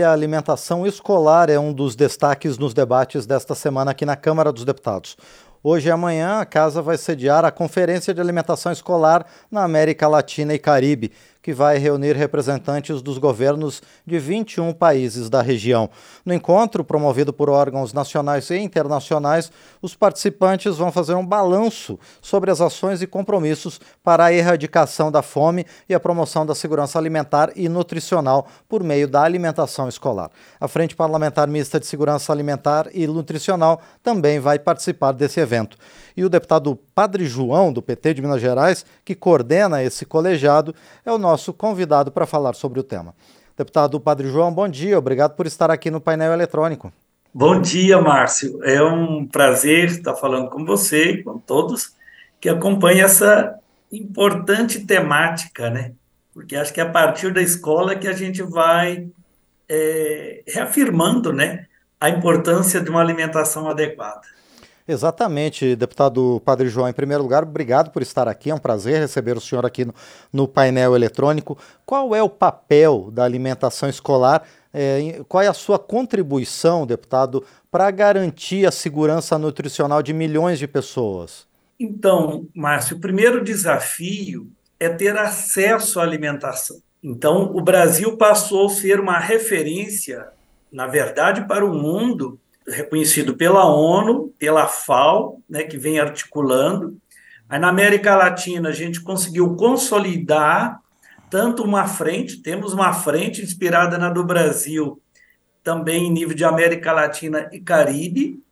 A alimentação escolar é um dos destaques nos debates desta semana aqui na Câmara dos Deputados. Hoje e amanhã, a casa vai sediar a Conferência de Alimentação Escolar na América Latina e Caribe, que vai reunir representantes dos governos de 21 países da região. No encontro, promovido por órgãos nacionais e internacionais, os participantes vão fazer um balanço sobre as ações e compromissos para a erradicação da fome e a promoção da segurança alimentar e nutricional por meio da alimentação escolar. A Frente Parlamentar Mista de Segurança Alimentar e Nutricional também vai participar desse evento. E o deputado Padre João, do PT de Minas Gerais, que coordena esse colegiado, é o nosso convidado para falar sobre o tema. Deputado Padre João, bom dia, obrigado por estar aqui no painel eletrônico. Bom dia, Márcio. É um prazer estar falando com você e com todos que acompanham essa importante temática, né? Porque acho que é a partir da escola que a gente vai é, reafirmando, né, a importância de uma alimentação adequada. Exatamente, deputado Padre João. Em primeiro lugar, obrigado por estar aqui. É um prazer receber o senhor aqui no, no painel eletrônico. Qual é o papel da alimentação escolar? É, qual é a sua contribuição, deputado, para garantir a segurança nutricional de milhões de pessoas? Então, Márcio, o primeiro desafio é ter acesso à alimentação. Então, o Brasil passou a ser uma referência, na verdade, para o mundo reconhecido pela ONU, pela FAO, né, que vem articulando. Aí na América Latina a gente conseguiu consolidar tanto uma frente, temos uma frente inspirada na do Brasil, também em nível de América Latina e Caribe,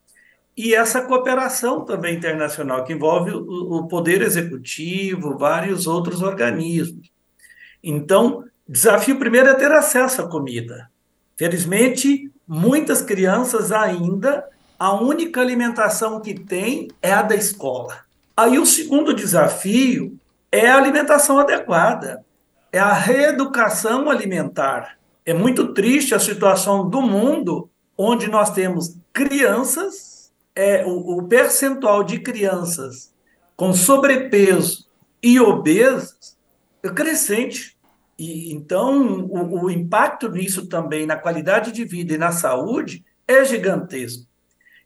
e essa cooperação também internacional, que envolve o, o poder executivo, vários outros organismos. Então, desafio primeiro é ter acesso à comida. Felizmente, muitas crianças ainda, a única alimentação que tem é a da escola. Aí o segundo desafio é a alimentação adequada, é a reeducação alimentar. É muito triste a situação do mundo onde nós temos crianças, é, o, o percentual de crianças com sobrepeso e obesas é crescente. E, então, o, o impacto nisso também na qualidade de vida e na saúde é gigantesco.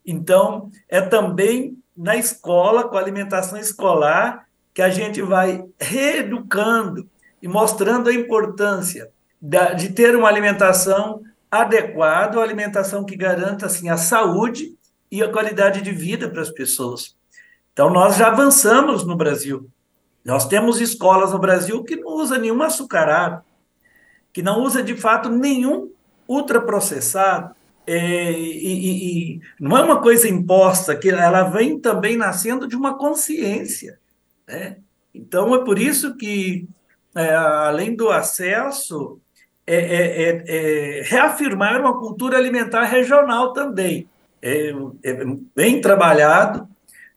Então, é também na escola, com a alimentação escolar, que a gente vai reeducando e mostrando a importância de ter uma alimentação adequada, uma alimentação que garanta assim, a saúde e a qualidade de vida para as pessoas. Então, nós já avançamos no Brasil. Nós temos escolas no Brasil que não usa nenhum açucarado, que não usa de fato nenhum ultraprocessado. É, e, e, não é uma coisa imposta, que ela vem também nascendo de uma consciência. Né? Então, é por isso que, é, além do acesso, é, é, é, é reafirmar uma cultura alimentar regional também. É, bem trabalhado,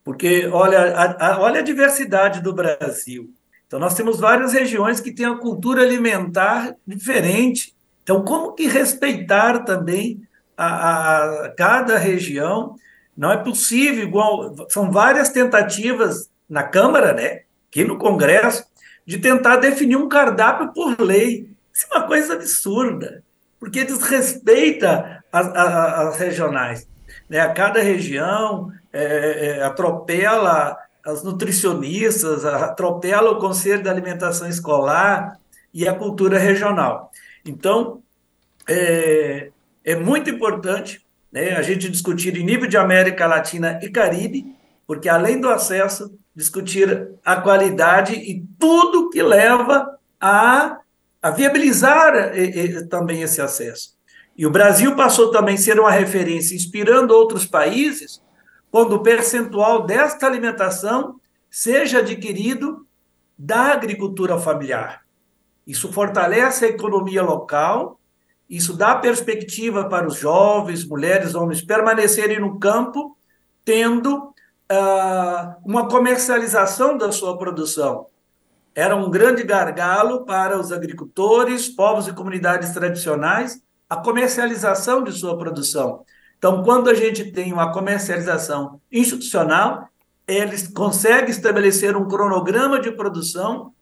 porque olha a, a, olha a diversidade do Brasil. Então, nós temos várias regiões que têm a cultura alimentar diferente. Então, como que respeitar também a, a cada região? Não é possível, igual. São várias tentativas na Câmara, né, aqui no Congresso, de tentar definir um cardápio por lei. Isso é uma coisa absurda, porque desrespeita as, as, as regionais. Né? A cada região é, é, é, atropela as nutricionistas, atropela o Conselho de Alimentação Escolar e a cultura regional. Então, é, é muito importante né, a gente discutir em nível de América Latina e Caribe, porque além do acesso, discutir a qualidade e tudo que leva a, a viabilizar e, e, também esse acesso. E o Brasil passou também a ser uma referência, inspirando outros países, quando o percentual desta alimentação seja adquirido da agricultura familiar. Isso fortalece a economia local, isso dá perspectiva para os jovens, mulheres, homens permanecerem no campo, tendo uh, uma comercialização da sua produção. Era um grande gargalo para os agricultores, povos e comunidades tradicionais a comercialização de sua produção. Então, quando a gente tem uma comercialização institucional, eles conseguem estabelecer um cronograma de produção,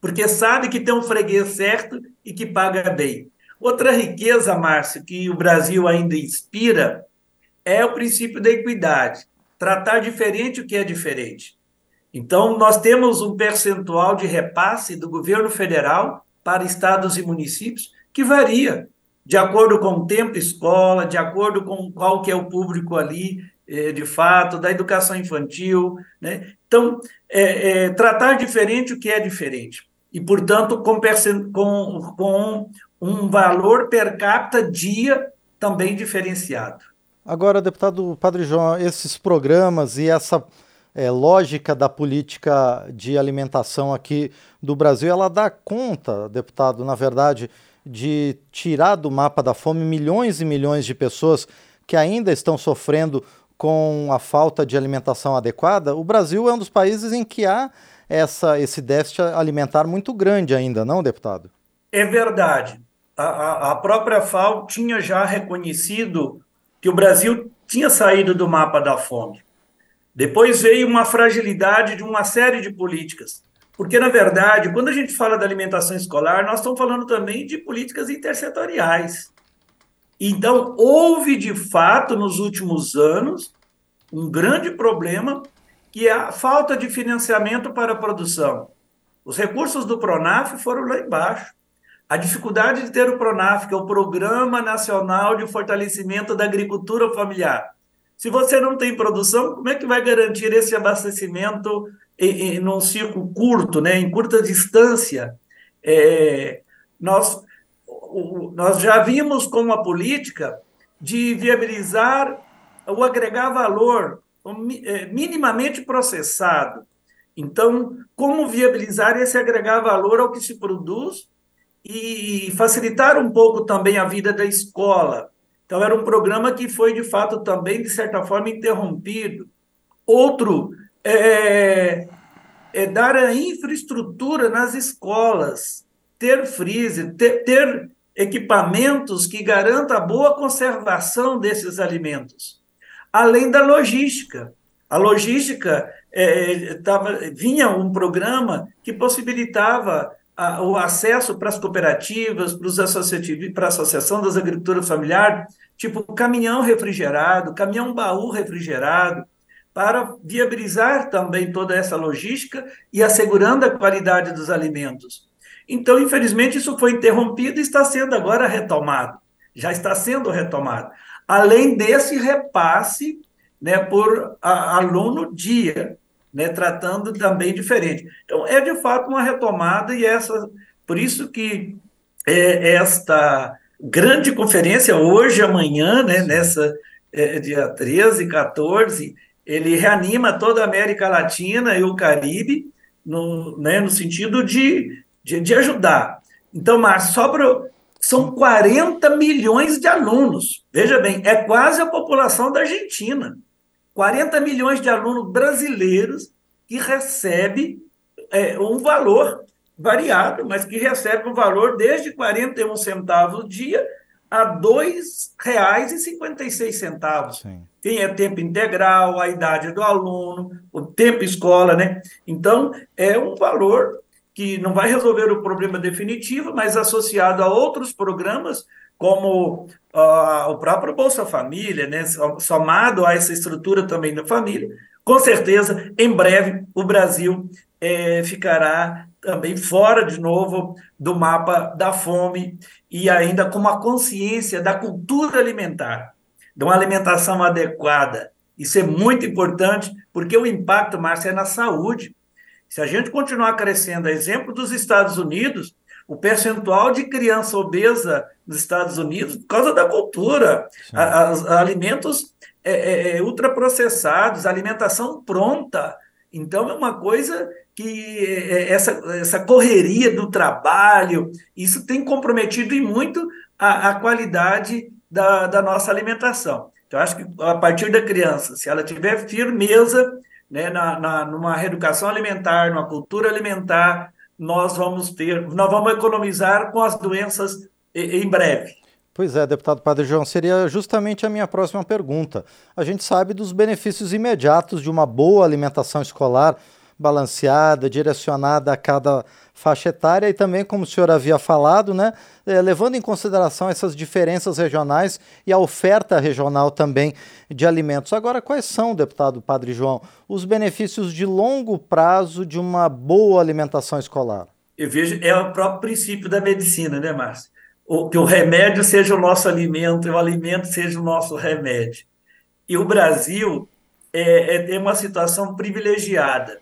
porque sabe que tem um freguês certo e que paga bem. Outra riqueza, Márcio, que o Brasil ainda inspira é o princípio da equidade. Tratar diferente o que é diferente. Então, nós temos um percentual de repasse do governo federal para estados e municípios que varia de acordo com o tempo escola, de acordo com qual que é o público ali, é, de fato, da educação infantil. Né? Então, é, é, tratar diferente o que é diferente. E, portanto, com, com, com um valor per capita dia também diferenciado. Agora, deputado Padre João, esses programas e essa é, lógica da política de alimentação aqui do Brasil, ela dá conta, deputado, na verdade, de tirar do mapa da fome milhões e milhões de pessoas que ainda estão sofrendo com a falta de alimentação adequada? O Brasil é um dos países em que há essa, esse déficit alimentar muito grande ainda, não, deputado? É verdade. A, a própria FAO tinha já reconhecido que o Brasil tinha saído do mapa da fome. Depois veio uma fragilidade de uma série de políticas. Porque, na verdade, quando a gente fala da alimentação escolar, nós estamos falando também de políticas intersetoriais. Então, houve, de fato, nos últimos anos, um grande problema, que é a falta de financiamento para a produção. Os recursos do PRONAF foram lá embaixo. A dificuldade de ter o PRONAF, que é o Programa Nacional de Fortalecimento da Agricultura Familiar. Se você não tem produção, como é que vai garantir esse abastecimento em, num ciclo curto, né, em curta distância? É, nós, o, nós já vimos como a política de viabilizar o agregar valor é, minimamente processado. Então, como viabilizar esse agregar valor ao que se produz e facilitar um pouco também a vida da escola. Então, era um programa que foi, de fato, também, de certa forma, interrompido. Outro é, é dar a infraestrutura nas escolas, ter freezer, ter, ter equipamentos que garantam a boa conservação desses alimentos, além da logística. A logística é, tava, vinha um programa que possibilitava a, o acesso para as cooperativas, para a Associação das Agriculturas Familiares, tipo caminhão refrigerado, caminhão baú refrigerado, para viabilizar também toda essa logística e assegurando a qualidade dos alimentos. Então, infelizmente, isso foi interrompido e está sendo agora retomado. Já está sendo retomado. Além desse repasse né, por a, aluno dia, né, tratando também diferente. Então, é de fato uma retomada e essa, por isso que é, esta grande conferência, hoje, amanhã, né, nessa é, dia 13, 14, ele reanima toda a América Latina e o Caribe, no, né, no sentido de, de, de ajudar. Então, Márcio, só para são 40 milhões de alunos. Veja bem, é quase a população da Argentina. 40 milhões de alunos brasileiros que recebe é, um valor variado, mas que recebe um valor desde 41 centavos dia a R$ 2,56. Tem é tempo integral, a idade do aluno, o tempo escola, né? Então, é um valor que não vai resolver o problema definitivo, mas associado a outros programas, como uh, o próprio Bolsa Família, né, somado a essa estrutura também da família, com certeza, em breve, o Brasil é, ficará também fora de novo do mapa da fome e ainda com uma consciência da cultura alimentar, de uma alimentação adequada. Isso é muito importante, porque o impacto, Márcia, é na saúde. Se a gente continuar crescendo, a exemplo dos Estados Unidos, o percentual de criança obesa nos Estados Unidos, por causa da cultura, os alimentos é, é, é, ultraprocessados, alimentação pronta. Então, é uma coisa que é, é, essa, essa correria do trabalho, isso tem comprometido e muito a, a qualidade da, da nossa alimentação. Então, acho que a partir da criança, se ela tiver firmeza né, na, na, numa reeducação alimentar, numa cultura alimentar, nós vamos ter, nós vamos economizar com as doenças em breve. Pois é, deputado Padre João, seria justamente a minha próxima pergunta. A gente sabe dos benefícios imediatos de uma boa alimentação escolar, balanceada, direcionada a cada faixa etária e também, como o senhor havia falado, né, é, levando em consideração essas diferenças regionais e a oferta regional também de alimentos. Agora, quais são, deputado Padre João, os benefícios de longo prazo de uma boa alimentação escolar? Eu vejo, é o próprio princípio da medicina, né, Márcio? O, que o remédio seja o nosso alimento e o alimento seja o nosso remédio. E o Brasil é, é, é uma situação privilegiada,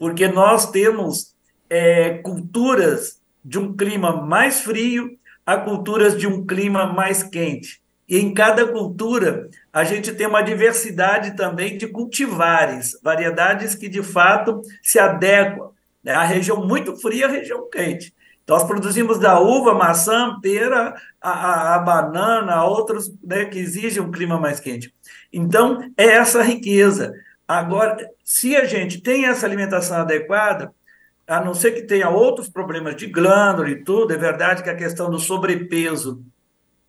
porque nós temos é, culturas de um clima mais frio a culturas de um clima mais quente. E em cada cultura, a gente tem uma diversidade também de cultivares, variedades que de fato se adequam né? à região muito fria à região quente. Nós produzimos da uva, maçã, pera, a, a, a banana, outros né, que exigem um clima mais quente. Então, é essa riqueza. Agora, se a gente tem essa alimentação adequada, a não ser que tenha outros problemas de glândula e tudo, é verdade que a questão do sobrepeso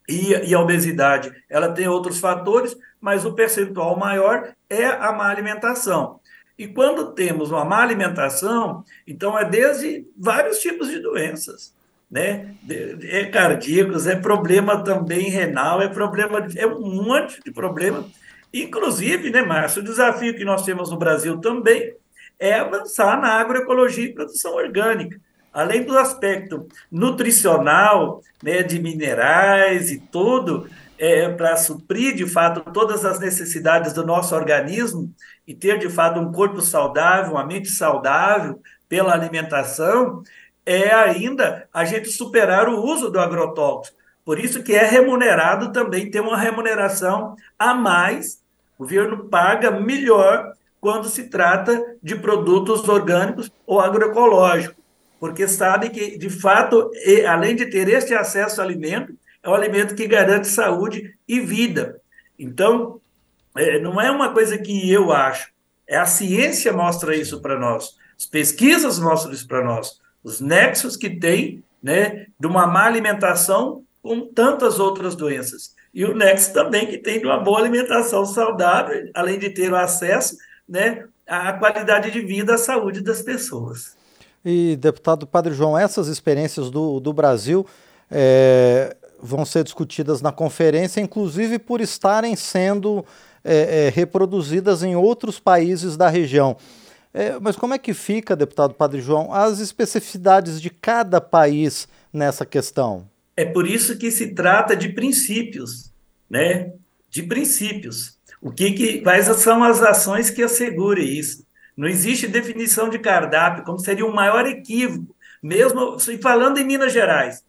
e, e, a obesidade, ela tem outros fatores, mas o percentual maior é a má alimentação. E quando temos uma má alimentação, então é desde vários tipos de doenças, né? É cardíacos, é problema também renal, é problema, é um monte de problema. Inclusive, né, Márcio, o desafio que nós temos no Brasil também é avançar na agroecologia e produção orgânica. Além do aspecto nutricional, né, de minerais e tudo, é, para suprir de fato todas as necessidades do nosso organismo e ter de fato um corpo saudável, uma mente saudável pela alimentação, é ainda a gente superar o uso do agrotóxico. Por isso que é remunerado também, tem uma remuneração a mais, o governo paga melhor quando se trata de produtos orgânicos ou agroecológicos, porque sabe que, de fato, além de ter este acesso ao alimento, é um alimento que garante saúde e vida. Então, é, não é uma coisa que eu acho, é a ciência mostra isso para nós, as pesquisas mostram isso para nós, os nexos que tem né, de uma má alimentação com tantas outras doenças. E o nexo também que tem uma boa alimentação saudável, além de ter o acesso né, a qualidade de vida, a saúde das pessoas. E, deputado Padre João, essas experiências do, do Brasil é, vão ser discutidas na conferência, inclusive por estarem sendo é, é, reproduzidas em outros países da região. É, mas como é que fica, deputado Padre João, as especificidades de cada país nessa questão? É por isso que se trata de princípios, né? De princípios. O que, que quais são as ações que assegurem isso? Não existe definição de cardápio, como seria um maior equívoco, mesmo falando em Minas Gerais.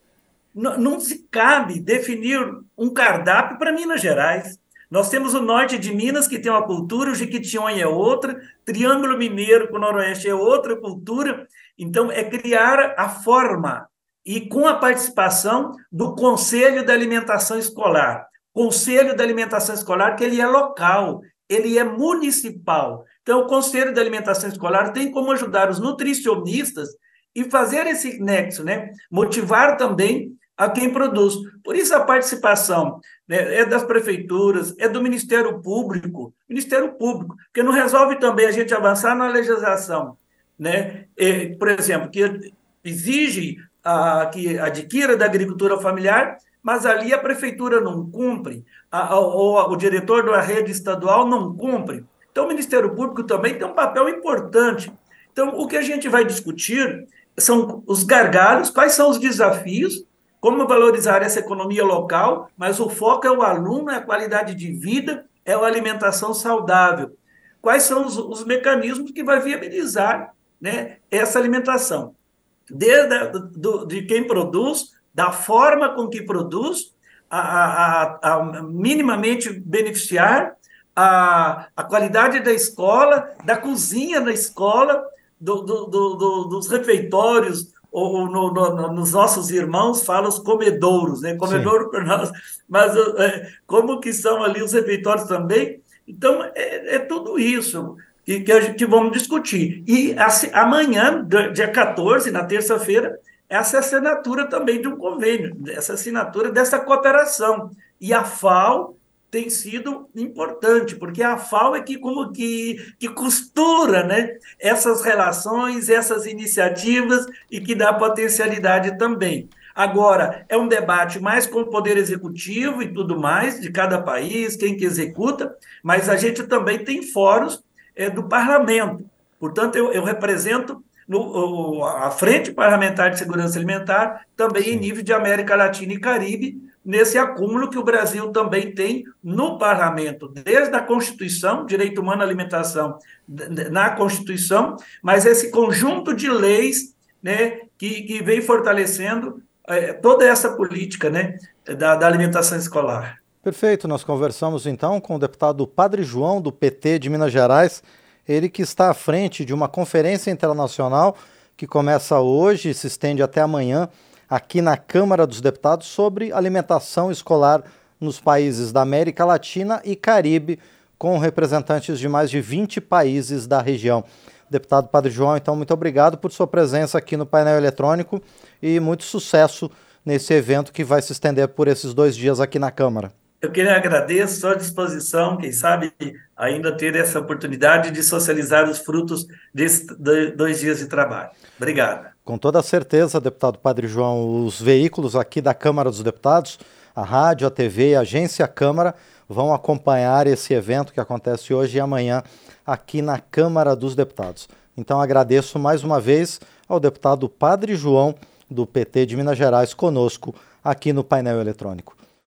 Não, não se cabe definir um cardápio para Minas Gerais. Nós temos o norte de Minas, que tem uma cultura, o Jequitinhonha é outra, Triângulo Mineiro com o Noroeste é outra cultura. Então, é criar a forma e com a participação do Conselho da Alimentação Escolar. Conselho da Alimentação Escolar, que ele é local, ele é municipal. Então, o Conselho da Alimentação Escolar tem como ajudar os nutricionistas e fazer esse nexo, né? Motivar também a quem produz. Por isso, a participação né, é das prefeituras, é do Ministério Público, Ministério Público, que não resolve também a gente avançar na legislação, né? E, por exemplo, que exige a, que adquira da agricultura familiar mas ali a prefeitura não cumpre, a, a, o diretor da rede estadual não cumpre. Então, o Ministério Público também tem um papel importante. Então, o que a gente vai discutir são os gargalos, quais são os desafios, como valorizar essa economia local, mas o foco é o aluno, é a qualidade de vida, é a alimentação saudável. Quais são os, os mecanismos que vai viabilizar né, essa alimentação? Desde a, do, de quem produz da forma com que produz, a, a, a minimamente beneficiar a, a qualidade da escola, da cozinha da escola, do, do, do, dos refeitórios, ou no, no, nos nossos irmãos fala os comedouros, né? Comedouro para nós, mas é, como que são ali os refeitórios também? Então, é, é tudo isso que, que, que vamos discutir. E amanhã, dia 14, na terça-feira, essa assinatura também de um convênio, essa assinatura dessa cooperação. E a FAO tem sido importante, porque a FAO é que como que, que costura né, essas relações, essas iniciativas e que dá potencialidade também. Agora, é um debate mais com o poder executivo e tudo mais, de cada país, quem que executa, mas a gente também tem fóruns é, do parlamento. Portanto, eu, eu represento no, o, a Frente Parlamentar de Segurança Alimentar, também Sim. em nível de América Latina e Caribe, nesse acúmulo que o Brasil também tem no parlamento, desde a Constituição, direito humano à alimentação na Constituição, mas esse conjunto de leis né, que, que vem fortalecendo é, toda essa política né, da, da alimentação escolar. Perfeito, nós conversamos então com o deputado Padre João, do PT de Minas Gerais, ele que está à frente de uma conferência internacional que começa hoje e se estende até amanhã aqui na Câmara dos Deputados sobre alimentação escolar nos países da América Latina e Caribe, com representantes de mais de 20 países da região. Deputado Padre João, então, muito obrigado por sua presença aqui no painel eletrônico e muito sucesso nesse evento que vai se estender por esses dois dias aqui na Câmara. Eu queria agradecer, à disposição, quem sabe ainda ter essa oportunidade de socializar os frutos desses dois dias de trabalho. Obrigado. Com toda certeza, deputado Padre João, os veículos aqui da Câmara dos Deputados, a rádio, a TV e a agência Câmara, vão acompanhar esse evento que acontece hoje e amanhã aqui na Câmara dos Deputados. Então agradeço mais uma vez ao deputado Padre João, do PT de Minas Gerais, conosco aqui no painel eletrônico.